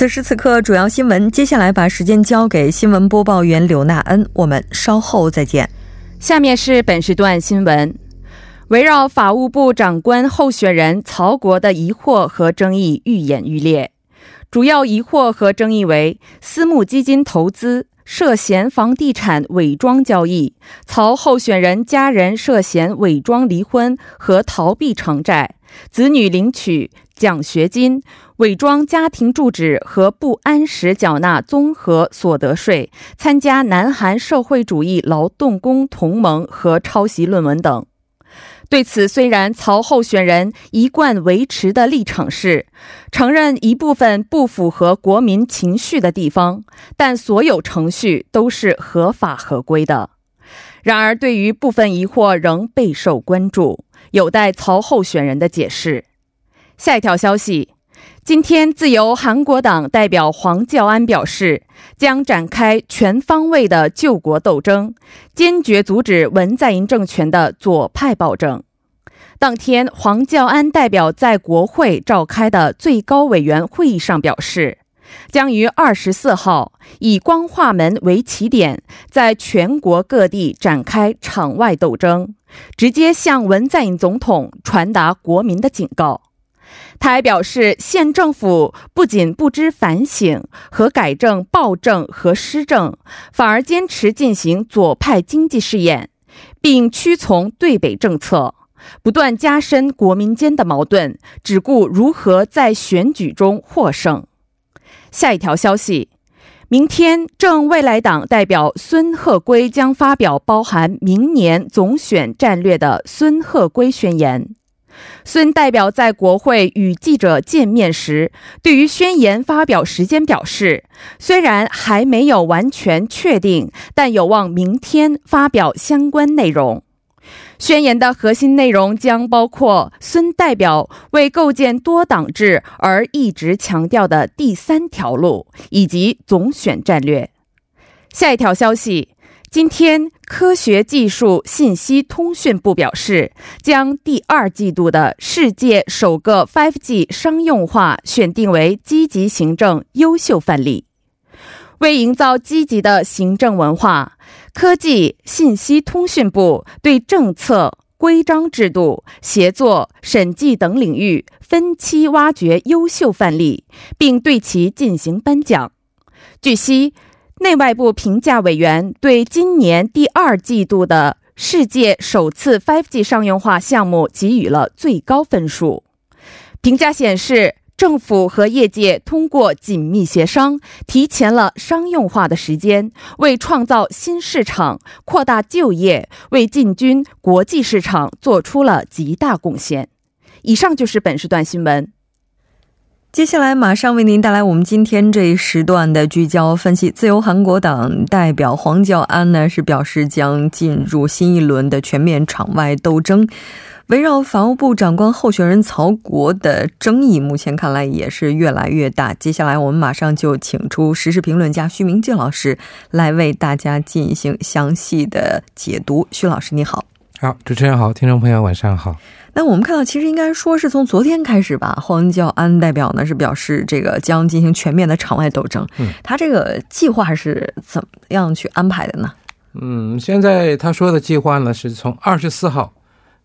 此时此刻，主要新闻。接下来把时间交给新闻播报员刘娜恩，我们稍后再见。下面是本时段新闻：围绕法务部长官候选人曹国的疑惑和争议愈演愈烈。主要疑惑和争议为私募基金投资、涉嫌房地产伪装交易、曹候选人家人涉嫌伪装离婚和逃避偿债、子女领取奖学金。伪装家庭住址和不按时缴纳综合所得税，参加南韩社会主义劳动工同盟和抄袭论文等。对此，虽然曹候选人一贯维持的立场是承认一部分不符合国民情绪的地方，但所有程序都是合法合规的。然而，对于部分疑惑仍备受关注，有待曹候选人的解释。下一条消息。今天，自由韩国党代表黄教安表示，将展开全方位的救国斗争，坚决阻止文在寅政权的左派暴政。当天，黄教安代表在国会召开的最高委员会议上表示，将于二十四号以光化门为起点，在全国各地展开场外斗争，直接向文在寅总统传达国民的警告。他还表示，县政府不仅不知反省和改正暴政和施政，反而坚持进行左派经济试验，并屈从对北政策，不断加深国民间的矛盾，只顾如何在选举中获胜。下一条消息：明天，正未来党代表孙鹤圭将发表包含明年总选战略的孙鹤圭宣言。孙代表在国会与记者见面时，对于宣言发表时间表示，虽然还没有完全确定，但有望明天发表相关内容。宣言的核心内容将包括孙代表为构建多党制而一直强调的第三条路，以及总选战略。下一条消息。今天，科学技术信息通讯部表示，将第二季度的世界首个 5G 商用化选定为积极行政优秀范例。为营造积极的行政文化，科技信息通讯部对政策、规章制度、协作、审计等领域分期挖掘优秀范例，并对其进行颁奖。据悉。内外部评价委员对今年第二季度的世界首次 5G 商用化项目给予了最高分数。评价显示，政府和业界通过紧密协商，提前了商用化的时间，为创造新市场、扩大就业、为进军国际市场做出了极大贡献。以上就是本时段新闻。接下来马上为您带来我们今天这一时段的聚焦分析。自由韩国党代表黄教安呢是表示将进入新一轮的全面场外斗争。围绕法务部长官候选人曹国的争议，目前看来也是越来越大。接下来我们马上就请出时事评论家徐明静老师来为大家进行详细的解读。徐老师你好，好，主持人好，听众朋友晚上好。那我们看到，其实应该说是从昨天开始吧。黄教安代表呢是表示，这个将进行全面的场外斗争。嗯，他这个计划是怎么样去安排的呢？嗯，现在他说的计划呢，是从二十四号，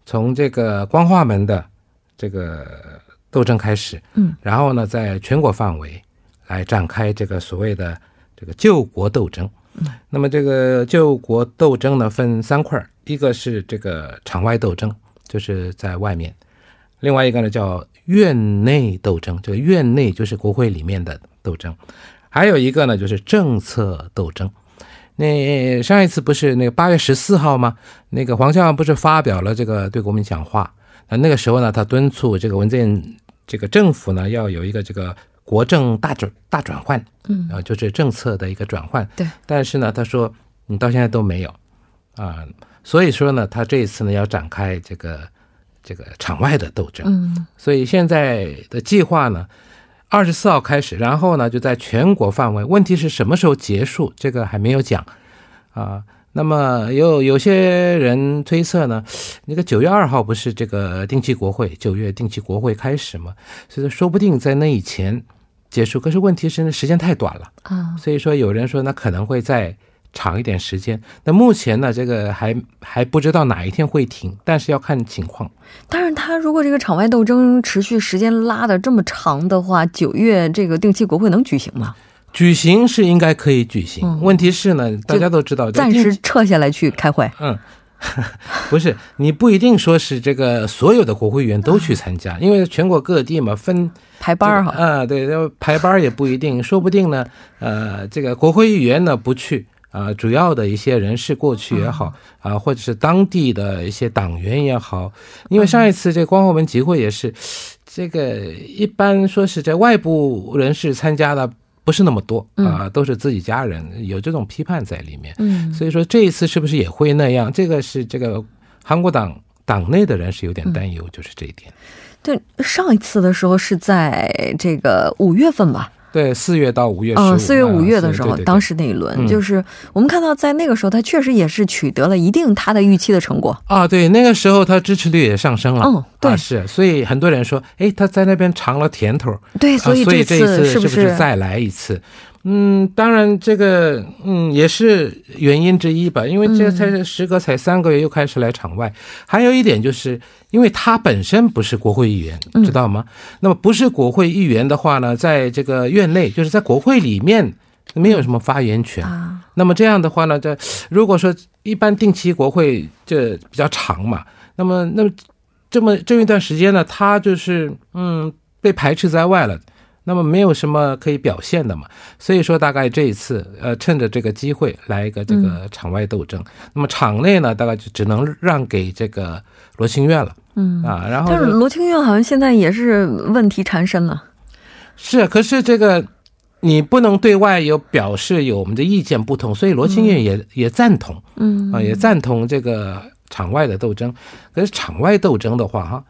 从这个光化门的这个斗争开始，嗯，然后呢，在全国范围来展开这个所谓的这个救国斗争。嗯，那么这个救国斗争呢，分三块儿，一个是这个场外斗争，就是在外面；另外一个呢叫院内斗争，这个院内就是国会里面的斗争；还有一个呢就是政策斗争。那上一次不是那个八月十四号吗？那个黄教不是发表了这个对国民讲话？那那个时候呢，他敦促这个文在寅这个政府呢，要有一个这个国政大转大转换，嗯，啊，就是政策的一个转换。对。但是呢，他说你到现在都没有啊，所以说呢，他这一次呢要展开这个这个场外的斗争。嗯。所以现在的计划呢？二十四号开始，然后呢，就在全国范围。问题是什么时候结束？这个还没有讲啊。那么有有些人推测呢，那个九月二号不是这个定期国会，九月定期国会开始嘛，所以说说不定在那以前结束。可是问题是那时间太短了啊，所以说有人说那可能会在。长一点时间，那目前呢，这个还还不知道哪一天会停，但是要看情况。但是他如果这个场外斗争持续时间拉的这么长的话，九月这个定期国会能举行吗？举行是应该可以举行，问题是呢，大家都知道，暂时撤下来去开会。嗯，不是，你不一定说是这个所有的国会议员都去参加，因为全国各地嘛分排班哈。啊，对，排班也不一定，说不定呢，呃，这个国会议员呢不去。啊，主要的一些人士过去也好啊，或者是当地的一些党员也好，因为上一次这光化门集会也是，这个一般说是在外部人士参加的不是那么多啊，都是自己家人，有这种批判在里面。嗯，所以说这一次是不是也会那样？这个是这个韩国党党内的人是有点担忧，就是这一点。对，上一次的时候是在这个五月份吧。对，四月到五月，嗯，四月五月的时候，当时那一轮就是我们看到，在那个时候，他确实也是取得了一定他的预期的成果啊。对，那个时候他支持率也上升了。嗯，对，是，所以很多人说，哎，他在那边尝了甜头。对，所以这次是不是再来一次？嗯，当然，这个嗯也是原因之一吧，因为这才时隔才三个月又开始来场外。还有一点就是，因为他本身不是国会议员，知道吗？那么不是国会议员的话呢，在这个院内，就是在国会里面没有什么发言权。那么这样的话呢，这如果说一般定期国会这比较长嘛，那么那么这么这一段时间呢，他就是嗯被排斥在外了。那么没有什么可以表现的嘛，所以说大概这一次，呃，趁着这个机会来一个这个场外斗争。那么场内呢，大概就只能让给这个罗清苑了。嗯啊，然后但是罗清苑好像现在也是问题缠身了。是，可是这个你不能对外有表示有我们的意见不同，所以罗清苑也也赞同。嗯啊，也赞同这个场外的斗争。可是场外斗争的话，哈，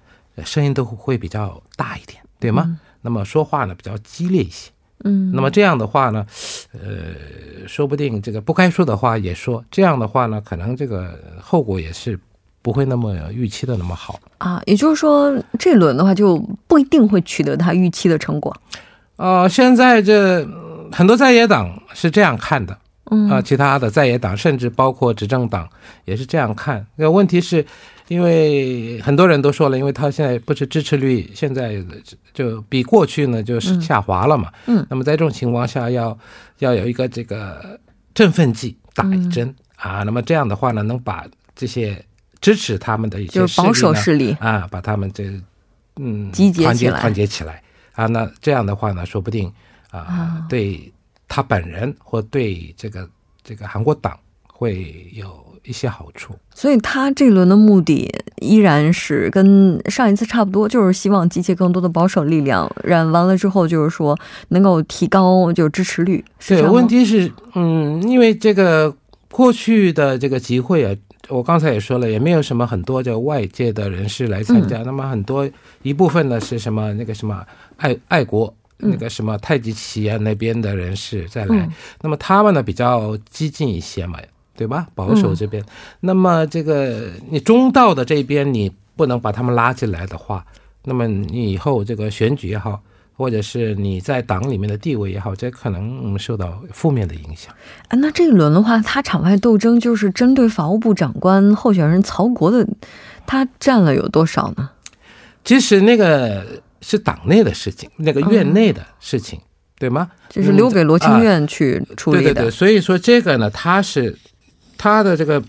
声音都会比较大一点，对吗？那么说话呢比较激烈一些，嗯，那么这样的话呢，呃，说不定这个不该说的话也说，这样的话呢，可能这个后果也是不会那么预期的那么好啊。也就是说，这轮的话就不一定会取得他预期的成果。呃，现在这很多在野党是这样看的，嗯啊，其他的在野党甚至包括执政党也是这样看。那问题是。因为很多人都说了，因为他现在不是支持率现在就比过去呢就是下滑了嘛。嗯。那么在这种情况下，要要有一个这个振奋剂打一针啊。那么这样的话呢，能把这些支持他们的一些保守势力啊，把他们这嗯集结起来，团结起来啊。那这样的话呢，说不定啊，对他本人或对这个这个韩国党会有。一些好处，所以他这轮的目的依然是跟上一次差不多，就是希望集结更多的保守力量，然完了之后就是说能够提高就支持率。对，问题是，嗯，因为这个过去的这个集会啊，我刚才也说了，也没有什么很多的外界的人士来参加，那么很多一部分呢是什么那个什么爱爱国那个什么太极旗啊那边的人士再来，那么他们呢比较激进一些嘛。对吧？保守这边，那么这个你中道的这边，你不能把他们拉进来的话，那么你以后这个选举也好，或者是你在党里面的地位也好，这可能受到负面的影响。哎，那这一轮的话，他场外斗争就是针对法务部长官候选人曹国的，他占了有多少呢？其实那个是党内的事情，那个院内的事情，对吗？就是留给罗清苑去处理的。对对对，所以说这个呢，他是他的这个。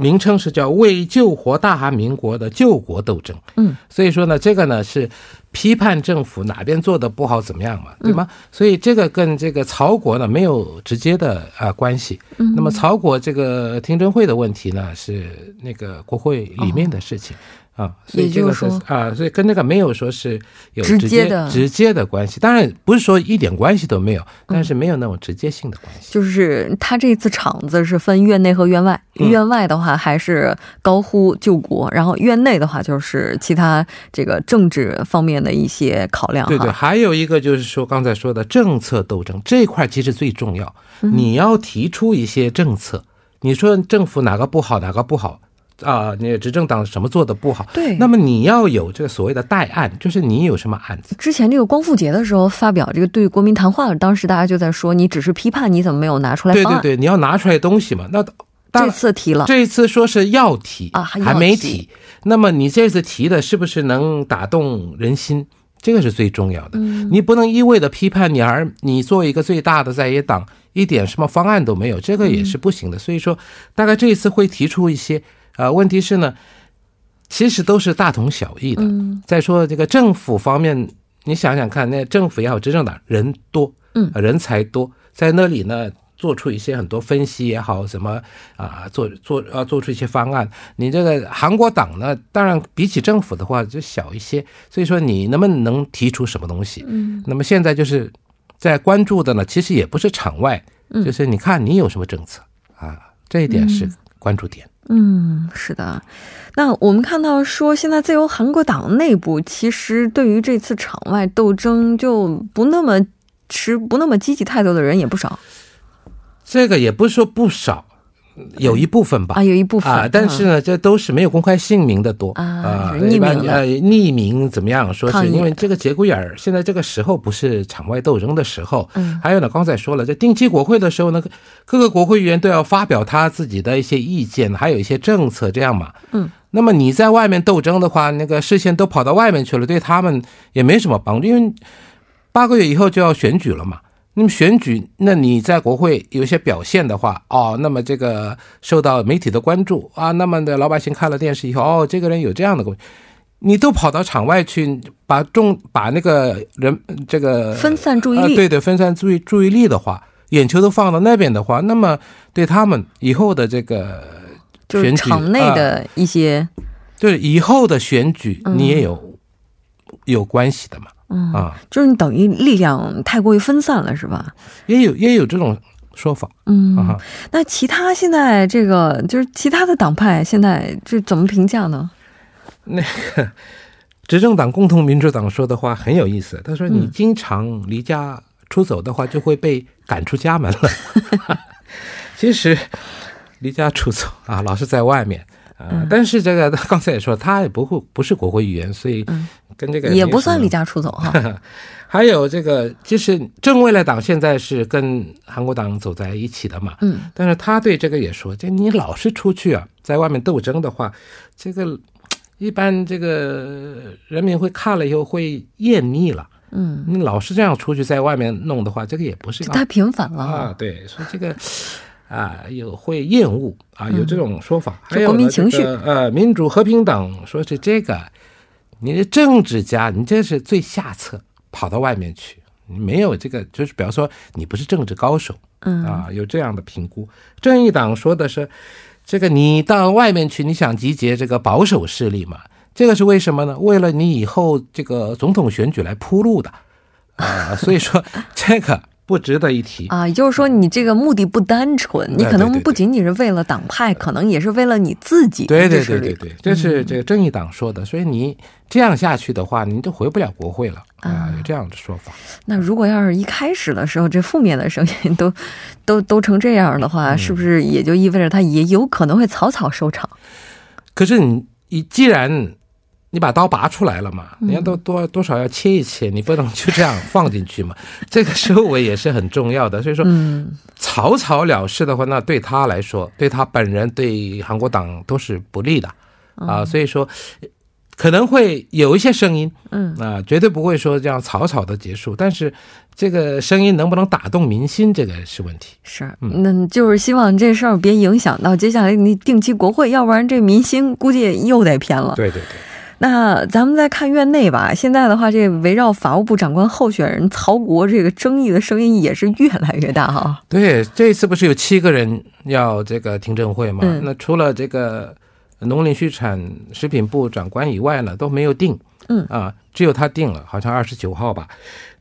名称是叫为救活大韩民国的救国斗争，嗯，所以说呢，这个呢是批判政府哪边做的不好怎么样嘛，对吗？所以这个跟这个曹国呢没有直接的啊关系。那么曹国这个听证会的问题呢是那个国会里面的事情。啊，所以这个是啊，所以跟那个没有说是有直接的直接的关系。当然不是说一点关系都没有，但是没有那种直接性的关系。就是他这次场子是分院内和院外，院外的话还是高呼救国，然后院内的话就是其他这个政治方面的一些考量。对对，还有一个就是说刚才说的政策斗争这一块其实最重要，你要提出一些政策，你说政府哪个不好，哪个不好。啊，你执政党什么做的不好？对，那么你要有这个所谓的代案，就是你有什么案子？之前这个光复节的时候发表这个对国民谈话，当时大家就在说，你只是批判，你怎么没有拿出来？对对对，你要拿出来东西嘛。那这次提了，这次说是要提啊，还没提。那么你这次提的是不是能打动人心？这个是最重要的。你不能一味的批判你，而你作为一个最大的在野党，一点什么方案都没有，这个也是不行的。所以说，大概这一次会提出一些。啊，问题是呢，其实都是大同小异的。再说这个政府方面，你想想看，那政府也好，执政党人多，嗯，人才多，在那里呢，做出一些很多分析也好，什么啊，做做啊，做出一些方案。你这个韩国党呢，当然比起政府的话就小一些，所以说你能不能提出什么东西？嗯，那么现在就是在关注的呢，其实也不是场外，就是你看你有什么政策啊，这一点是关注点。嗯，是的。那我们看到说，现在自由韩国党内部其实对于这次场外斗争就不那么持不那么积极态度的人也不少。这个也不是说不少。有一部分吧，啊，有一部分啊，但是呢，这都是没有公开姓名的多啊，匿名呃，匿名怎么样？说是因为这个节骨眼儿，现在这个时候不是场外斗争的时候。嗯，还有呢，刚才说了，在定期国会的时候呢，各个国会议员都要发表他自己的一些意见，还有一些政策，这样嘛。嗯，那么你在外面斗争的话，那个视线都跑到外面去了，对他们也没什么帮助，因为八个月以后就要选举了嘛。那么选举，那你在国会有些表现的话，哦，那么这个受到媒体的关注啊，那么的老百姓看了电视以后，哦，这个人有这样的，你都跑到场外去，把重把那个人这个分散注意力，对对，分散注意注意力的话，眼球都放到那边的话，那么对他们以后的这个就是场内的一些，对以后的选举，你也有有关系的嘛。嗯啊，就是你等于力量太过于分散了，是吧？也有也有这种说法。嗯，那其他现在这个就是其他的党派现在这怎么评价呢？那个执政党共同民主党说的话很有意思，他说：“你经常离家出走的话，就会被赶出家门了。”其实离家出走啊，老是在外面。啊，但是这个刚才也说，他也不会不是国会议员，所以跟这个也不算离家出走哈。还有这个，就是正未来党现在是跟韩国党走在一起的嘛。嗯，但是他对这个也说，就你老是出去啊，在外面斗争的话，这个一般这个人民会看了以后会厌腻了。嗯，你老是这样出去在外面弄的话，这个也不是太频繁了啊。对，所以这个。啊，有会厌恶啊，有这种说法。还有国民情绪。呃，民主和平党说是这个，你的政治家，你这是最下策，跑到外面去，你没有这个，就是比方说你不是政治高手，嗯啊，有这样的评估。正义党说的是，这个你到外面去，你想集结这个保守势力嘛？这个是为什么呢？为了你以后这个总统选举来铺路的啊，所以说 这个。不值得一提啊，也就是说，你这个目的不单纯，你可能不仅仅是为了党派，可能也是为了你自己。对对对对对，这是这个正义党说的。所以你这样下去的话，你就回不了国会了啊，有这样的说法。那如果要是一开始的时候，这负面的声音都 都都成这样的话，是不是也就意味着他也有可能会草草收场？可是你你既然你把刀拔出来了嘛，你要多多多少要切一切，你不能就这样放进去嘛。这个收尾也是很重要的，所以说草草了事的话，那对他来说，对他本人，对韩国党都是不利的啊。所以说。可能会有一些声音，嗯啊，绝对不会说这样草草的结束。但是，这个声音能不能打动民心，这个是问题。是，那就是希望这事儿别影响到接下来你定期国会，要不然这民心估计又得偏了。对对对。那咱们再看院内吧。现在的话，这围绕法务部长官候选人曹国这个争议的声音也是越来越大哈。对，这次不是有七个人要这个听证会吗？那除了这个。农林畜产食品部长官以外呢都没有定，嗯啊，只有他定了，好像二十九号吧。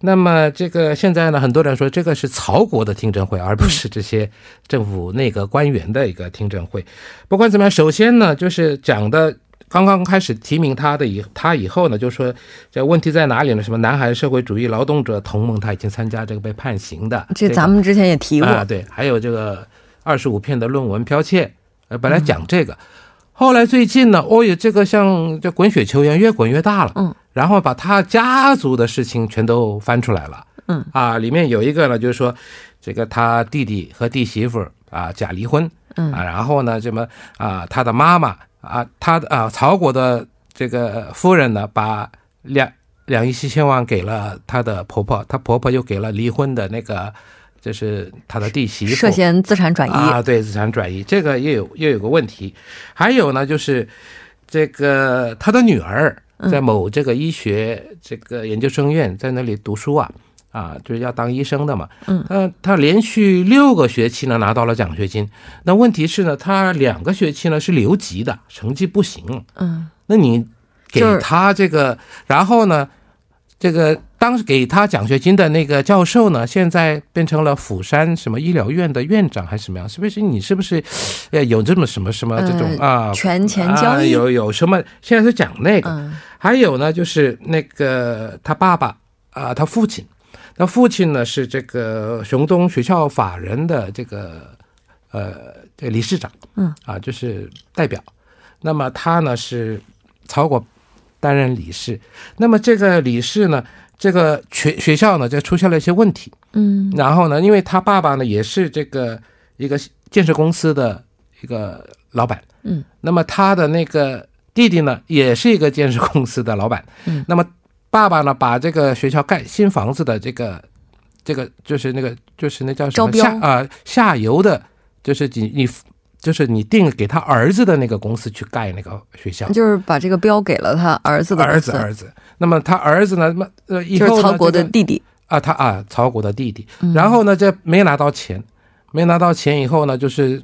那么这个现在呢，很多人说这个是曹国的听证会，而不是这些政府内阁官员的一个听证会。不管怎么样，首先呢，就是讲的刚刚开始提名他的以他以后呢，就说这问题在哪里呢？什么南海社会主义劳动者同盟他已经参加这个被判刑的，这咱们之前也提过，对，还有这个二十五篇的论文剽窃，呃，本来讲这个。后来最近呢，哦哟，这个像这滚雪球一样越滚越大了，嗯，然后把他家族的事情全都翻出来了，嗯。啊，里面有一个呢，就是说这个他弟弟和弟媳妇啊假离婚，嗯。啊，然后呢，这么啊他的妈妈啊他的啊曹国的这个夫人呢，把两两亿七千万给了他的婆婆，他婆婆又给了离婚的那个。就是他的弟媳妇涉嫌资产转移啊，对，资产转移这个又有又有个问题，还有呢，就是这个他的女儿在某这个医学这个研究生院在那里读书啊，啊，就是要当医生的嘛，嗯，他他连续六个学期呢拿到了奖学金，那问题是呢，他两个学期呢是留级的，成绩不行，嗯，那你给他这个，然后呢？这个当时给他奖学金的那个教授呢，现在变成了釜山什么医疗院的院长还是什么样？是不是你是不是，呃，有这么什么什么这种啊？权钱交易有有什么？现在是讲那个，还有呢，就是那个他爸爸啊，他父亲，他父亲呢是这个熊东学校法人的这个呃理事长，嗯。啊，就是代表。那么他呢是曹国。担任理事，那么这个理事呢，这个学学校呢就出现了一些问题，嗯，然后呢，因为他爸爸呢也是这个一个建设公司的一个老板，嗯，那么他的那个弟弟呢也是一个建设公司的老板，嗯，那么爸爸呢把这个学校盖新房子的这个这个就是那个就是那叫什么下啊下游的，就是你你。就是你定给他儿子的那个公司去盖那个学校，就是把这个标给了他儿子的儿子儿子。那么他儿子呢？那么呃，以后曹国的弟弟啊，他啊，曹国的弟弟。然后呢，这没拿到钱，没拿到钱以后呢，就是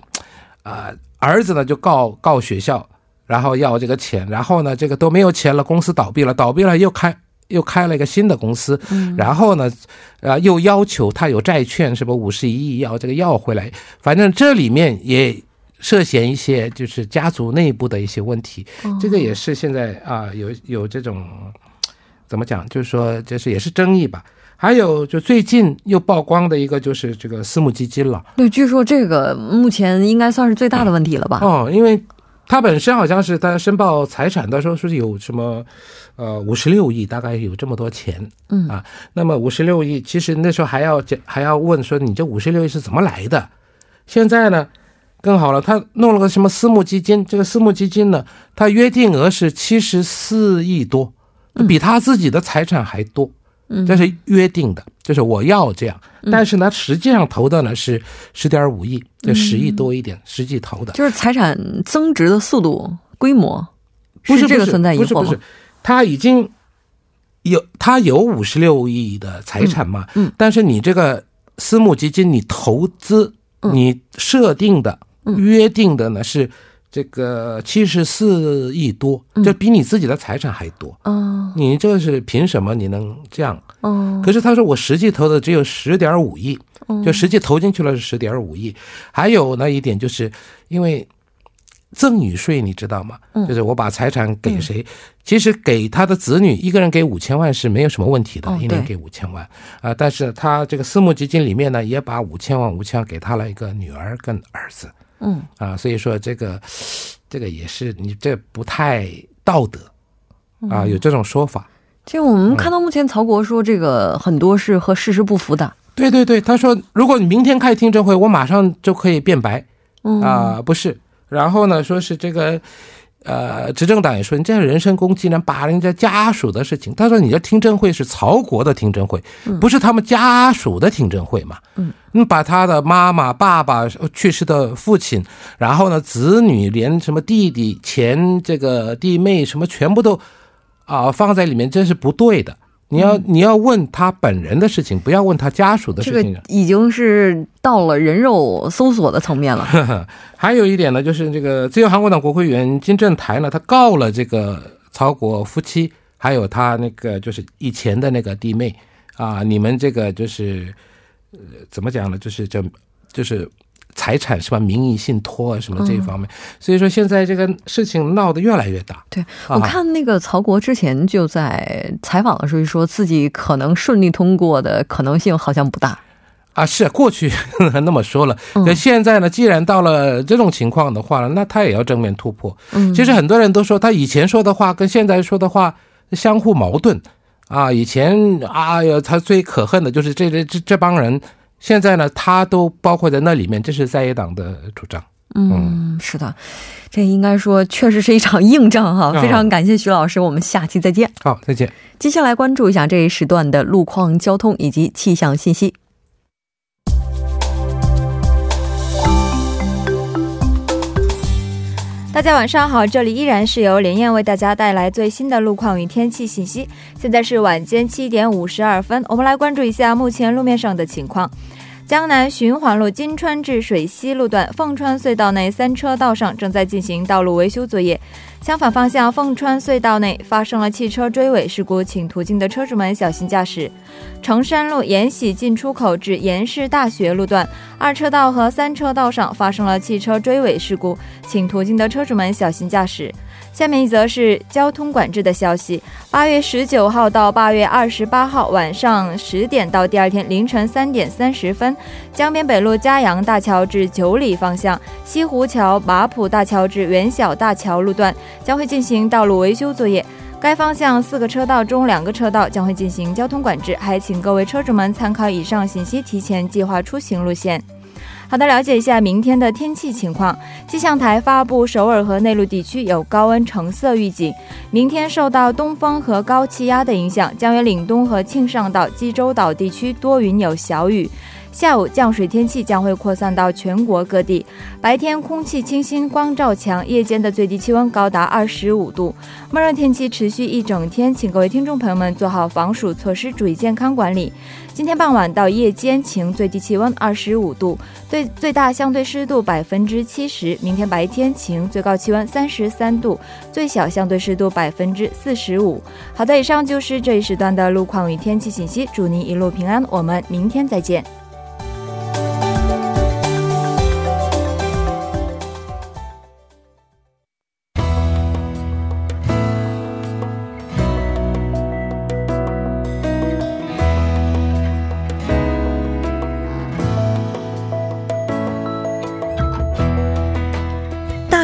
啊，儿子呢就告告学校，然后要这个钱。然后呢，这个都没有钱了，公司倒闭了，倒闭了又开又开了一个新的公司。然后呢，啊，又要求他有债券，什么五十一亿要这个要回来。反正这里面也。涉嫌一些就是家族内部的一些问题，这个也是现在啊有有这种怎么讲，就是说这是也是争议吧。还有就最近又曝光的一个就是这个私募基金了。对，据说这个目前应该算是最大的问题了吧？哦，因为他本身好像是他申报财产的时候是有什么呃五十六亿，大概有这么多钱。嗯啊，那么五十六亿，其实那时候还要讲还要问说你这五十六亿是怎么来的？现在呢？更好了，他弄了个什么私募基金？这个私募基金呢，他约定额是七十四亿多，比他自己的财产还多。嗯，这是约定的，就是我要这样。但是呢，实际上投的呢是十点五亿，就十亿多一点，实际投的。就是财产增值的速度、规模，不是这个存在疑惑吗？不是，他已经有他有五十六亿的财产嘛？嗯，但是你这个私募基金，你投资，你设定的。约定的呢是这个七十四亿多，就比你自己的财产还多。哦，你这是凭什么你能这样？哦，可是他说我实际投的只有十点五亿，就实际投进去了是十点五亿。还有呢一点就是因为。赠与税你知道吗？就是我把财产给谁，其实给他的子女一个人给五千万是没有什么问题的，一年给五千万啊。但是他这个私募基金里面呢，也把五千万五千万给他了一个女儿跟儿子。嗯啊，所以说这个这个也是你这不太道德啊，有这种说法。其实我们看到目前曹国说这个很多是和事实不符的。对对对，他说如果你明天开听证会，我马上就可以变白。啊，不是。然后呢，说是这个。呃，执政党也说你这样人身攻击呢，把人家家属的事情。他说你的听证会是曹国的听证会，不是他们家属的听证会嘛？嗯，你把他的妈妈、爸爸去世的父亲，然后呢，子女连什么弟弟、前这个弟妹什么全部都啊放在里面，这是不对的。你要你要问他本人的事情，不要问他家属的事情。这个已经是到了人肉搜索的层面了。还有一点呢，就是这个自由韩国党国会议员金正台呢，他告了这个曹国夫妻，还有他那个就是以前的那个弟妹啊，你们这个就是呃怎么讲呢？就是这就是。财产是吧？名义信托啊，什么这一方面，所以说现在这个事情闹得越来越大。对我看那个曹国之前就在采访的时候说自己可能顺利通过的可能性好像不大啊。是过去那么说了，那现在呢？既然到了这种情况的话呢，那他也要正面突破。嗯，其实很多人都说他以前说的话跟现在说的话相互矛盾啊。以前啊呀，他最可恨的就是这这这这帮人。现在呢，他都包括在那里面，这是在野党的主张。嗯，是的，这应该说确实是一场硬仗哈。非常感谢徐老师，我们下期再见。好，再见。接下来关注一下这一时段的路况、交通以及气象信息。大家晚上好，这里依然是由连燕为大家带来最新的路况与天气信息。现在是晚间七点五十二分，我们来关注一下目前路面上的情况。江南循环路金川至水西路段凤川隧道内三车道上正在进行道路维修作业。相反方向凤川隧道内发生了汽车追尾事故，请途经的车主们小心驾驶。成山路延禧进出口至延世大学路段二车道和三车道上发生了汽车追尾事故，请途经的车主们小心驾驶。下面一则是交通管制的消息：八月十九号到八月二十八号晚上十点到第二天凌晨三点三十分，江边北路嘉阳大桥至九里方向、西湖桥马浦大桥至元小大桥路段将会进行道路维修作业。该方向四个车道中两个车道将会进行交通管制，还请各位车主们参考以上信息，提前计划出行路线。好的，了解一下明天的天气情况。气象台发布，首尔和内陆地区有高温橙色预警。明天受到东风和高气压的影响，将有岭东和庆尚岛、济州岛地区多云有小雨。下午降水天气将会扩散到全国各地。白天空气清新，光照强，夜间的最低气温高达二十五度。闷热天气持续一整天，请各位听众朋友们做好防暑措施，注意健康管理。今天傍晚到夜间晴，最低气温二十五度，最最大相对湿度百分之七十。明天白天晴，最高气温三十三度，最小相对湿度百分之四十五。好的，以上就是这一时段的路况与天气信息，祝您一路平安，我们明天再见。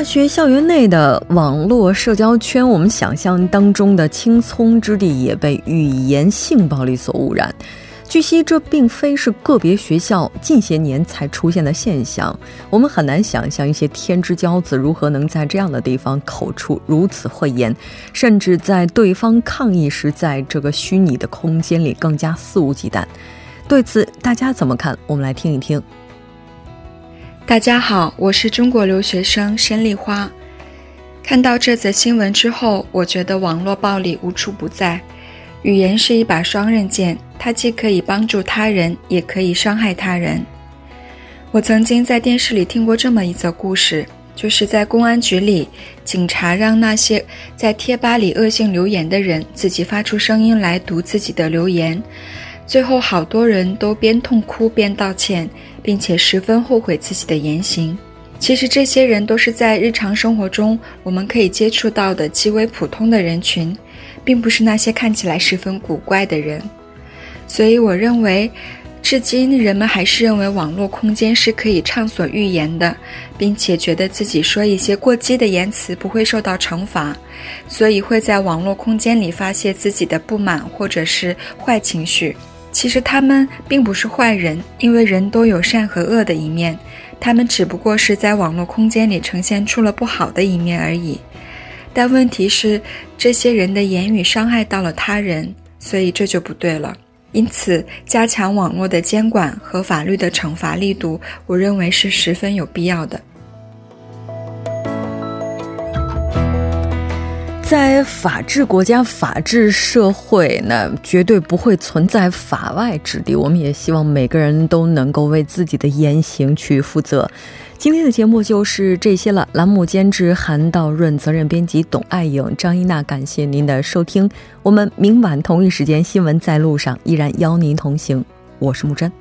学校园内的网络社交圈，我们想象当中的青葱之地也被语言性暴力所污染。据悉，这并非是个别学校近些年才出现的现象。我们很难想象一些天之骄子如何能在这样的地方口出如此秽言，甚至在对方抗议时，在这个虚拟的空间里更加肆无忌惮。对此，大家怎么看？我们来听一听。大家好，我是中国留学生申丽花。看到这则新闻之后，我觉得网络暴力无处不在。语言是一把双刃剑，它既可以帮助他人，也可以伤害他人。我曾经在电视里听过这么一则故事，就是在公安局里，警察让那些在贴吧里恶性留言的人自己发出声音来读自己的留言。最后，好多人都边痛哭边道歉，并且十分后悔自己的言行。其实，这些人都是在日常生活中我们可以接触到的极为普通的人群，并不是那些看起来十分古怪的人。所以，我认为，至今，人们还是认为网络空间是可以畅所欲言的，并且觉得自己说一些过激的言辞不会受到惩罚，所以会在网络空间里发泄自己的不满或者是坏情绪。其实他们并不是坏人，因为人都有善和恶的一面，他们只不过是在网络空间里呈现出了不好的一面而已。但问题是，这些人的言语伤害到了他人，所以这就不对了。因此，加强网络的监管和法律的惩罚力度，我认为是十分有必要的。在法治国家、法治社会，那绝对不会存在法外之地。我们也希望每个人都能够为自己的言行去负责。今天的节目就是这些了。栏目监制韩道润，责任编辑董爱颖、张一娜。感谢您的收听。我们明晚同一时间新闻在路上依然邀您同行。我是木真。